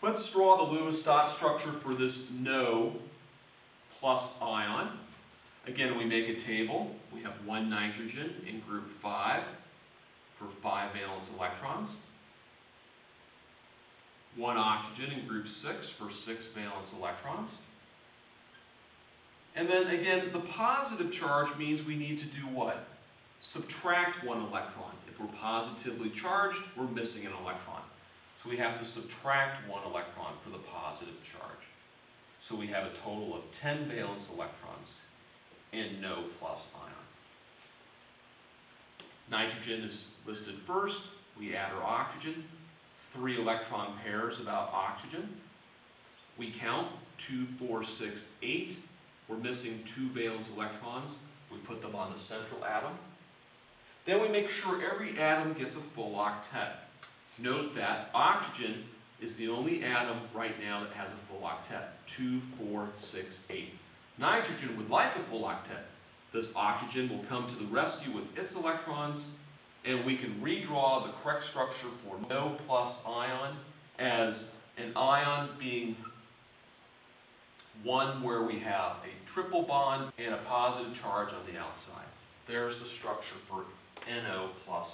Let's draw the Lewis dot structure for this NO plus ion. Again, we make a table. We have one nitrogen in group five for five valence electrons. One oxygen in group six for six valence electrons. And then again, the positive charge means we need to do what? Subtract one electron. If we're positively charged, we're missing an electron. We have to subtract one electron for the positive charge. So we have a total of 10 valence electrons and NO plus ion. Nitrogen is listed first. We add our oxygen. Three electron pairs about oxygen. We count two, four, six, eight. We're missing two valence electrons. We put them on the central atom. Then we make sure every atom gets a full octet. Note that oxygen is the only atom right now that has a full octet. 2, 4, 6, 8. Nitrogen would like a full octet. This oxygen will come to the rescue with its electrons, and we can redraw the correct structure for NO plus ion as an ion being one where we have a triple bond and a positive charge on the outside. There's the structure for NO plus